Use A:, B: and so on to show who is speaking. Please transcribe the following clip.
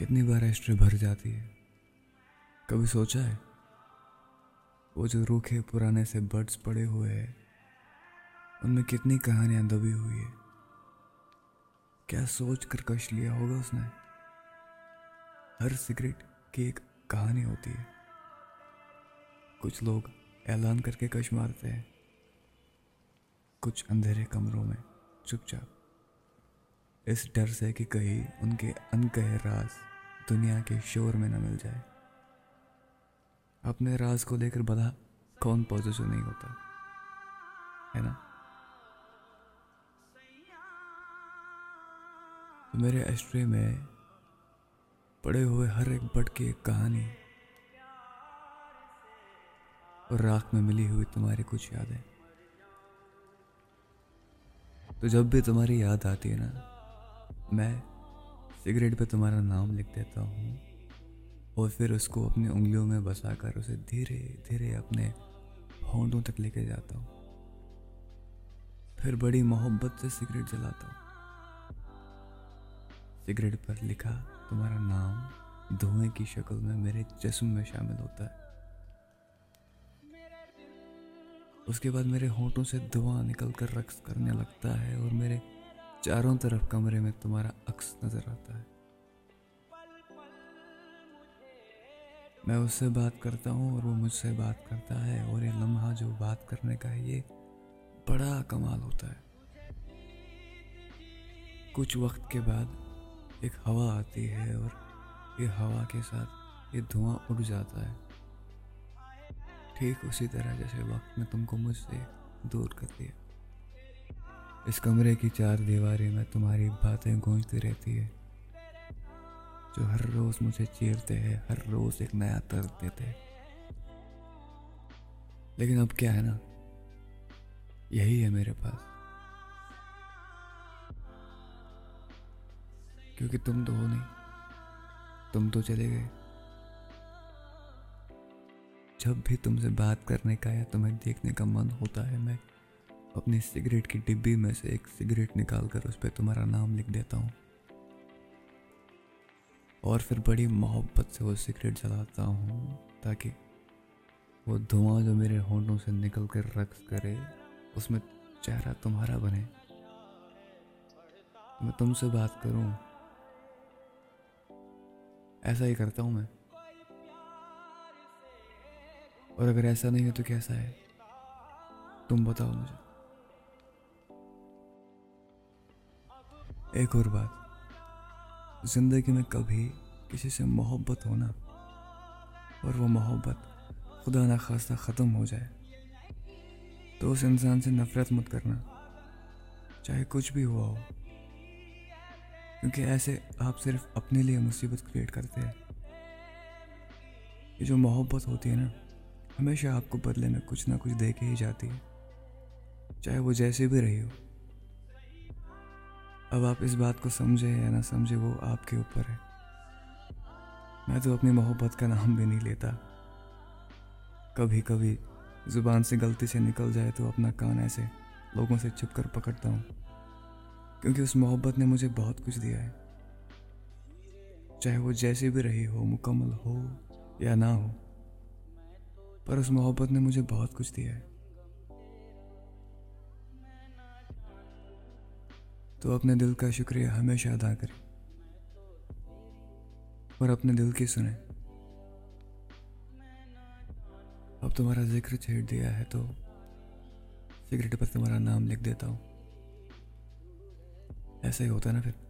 A: کتنی بار ہسٹری بھر جاتی ہے۔ کبھی سوچا ہے؟ وہ جو روکھے پرانے سے برڈس پڑے ہوئے ہیں، ان میں کتنی کہانیاں دبی ہوئی ہے کیا سوچ کر کش لیا ہوگا اس نے؟ ہر سگریٹ کی ایک کہانی ہوتی ہے۔ کچھ لوگ اعلان کر کے کش مارتے ہیں۔ کچھ اندھیرے کمروں میں چپ چاپ۔ اس ڈر سے کہ کہیں ان کے ان کہے راز دنیا کے شور میں نہ مل جائے۔ اپنے راز کو لے کر بلا کون پوزیشن نہیں ہوتا، ہے نا؟ میرے ایسٹری میں پڑے ہوئے ہر ایک بٹ کی ایک کہانی اور راکھ میں ملی ہوئی تمہاری کچھ یادیں۔ تو جب بھی تمہاری یاد آتی ہے نا، میں سگریٹ پہ تمہارا نام لکھ دیتا ہوں اور پھر اس کو اپنی انگلیوں میں بسا کر اسے دھیرے دھیرے اپنے ہونٹوں تک لے کے جاتا ہوں۔ پھر بڑی محبت سے سگریٹ جلاتا ہوں۔ سگریٹ پر لکھا تمہارا نام دھوئیں کی شکل میں میرے جسم میں شامل ہوتا ہے۔ اس کے بعد میرے ہونٹوں سے دھواں نکل کر رقص کرنے لگتا ہے اور میرے چاروں طرف کمرے میں تمہارا عکس نظر آتا ہے۔ میں اس سے بات کرتا ہوں اور وہ مجھ سے بات کرتا ہے اور یہ لمحہ جو بات کرنے کا ہے، یہ بڑا کمال ہوتا ہے۔ کچھ وقت کے بعد ایک ہوا آتی ہے اور یہ ہوا کے ساتھ یہ دھواں اڑ جاتا ہے۔ ٹھیک اسی طرح جیسے وقت میں تم کو مجھ سے دور کر دیا۔ اس کمرے کی چار دیواریں میں تمہاری باتیں گونجتی رہتی ہے جو ہر روز مجھے چیرتے ہیں، ہر روز ایک نیا درد دیتے ہیں۔ لیکن اب کیا ہے نا؟ یہی ہے میرے پاس۔ کیونکہ تم تو ہو نہیں، تم تو چلے گئے۔ جب بھی تم سے بات کرنے کا یا تمہیں دیکھنے کا من ہوتا ہے، میں اپنی سگریٹ کی ڈبی میں سے ایک سگریٹ نکال کر اس پہ تمہارا نام لکھ دیتا ہوں۔ اور پھر بڑی محبت سے وہ سگریٹ جلاتا ہوں تاکہ وہ دھواں جو میرے ہونٹوں سے نکل کر رقص کرے، اس میں چہرہ تمہارا بنے۔ میں تم سے بات کروں۔ ایسا ہی کرتا ہوں میں۔ اور اگر ایسا نہیں ہے تو کیسا ہے؟ تم بتاؤ مجھے۔ ایک اور بات، زندگی میں کبھی کسی سے محبت ہونا اور وہ محبت خدا نخواستہ ختم ہو جائے، تو اس انسان سے نفرت مت کرنا، چاہے کچھ بھی ہوا ہو۔ کیونکہ ایسے آپ صرف اپنے لیے مصیبت کریٹ کرتے ہیں۔ یہ جو محبت ہوتی ہے نا، ہمیشہ آپ کو بدلے میں کچھ نہ کچھ دے کے ہی جاتی ہے، چاہے وہ جیسے بھی رہی ہو۔ اب آپ اس بات کو سمجھے یا نہ سمجھے، وہ آپ کے اوپر ہے۔ میں تو اپنی محبت کا نام بھی نہیں لیتا۔ کبھی کبھی زبان سے غلطی سے نکل جائے تو اپنا کان ایسے لوگوں سے چھپ کر پکڑتا ہوں، کیونکہ اس محبت نے مجھے بہت کچھ دیا ہے۔ چاہے وہ جیسے بھی رہی ہو، مکمل ہو یا نہ ہو، پر اس محبت نے مجھے بہت کچھ دیا ہے۔ تو اپنے دل کا شکریہ ہمیشہ ادا کریں اور اپنے دل کی سنیں۔ اب تمہارا ذکر چھیڑ دیا ہے تو سگریٹ پر تمہارا نام لکھ دیتا ہوں۔ ایسا ہی ہوتا ہے نا پھر۔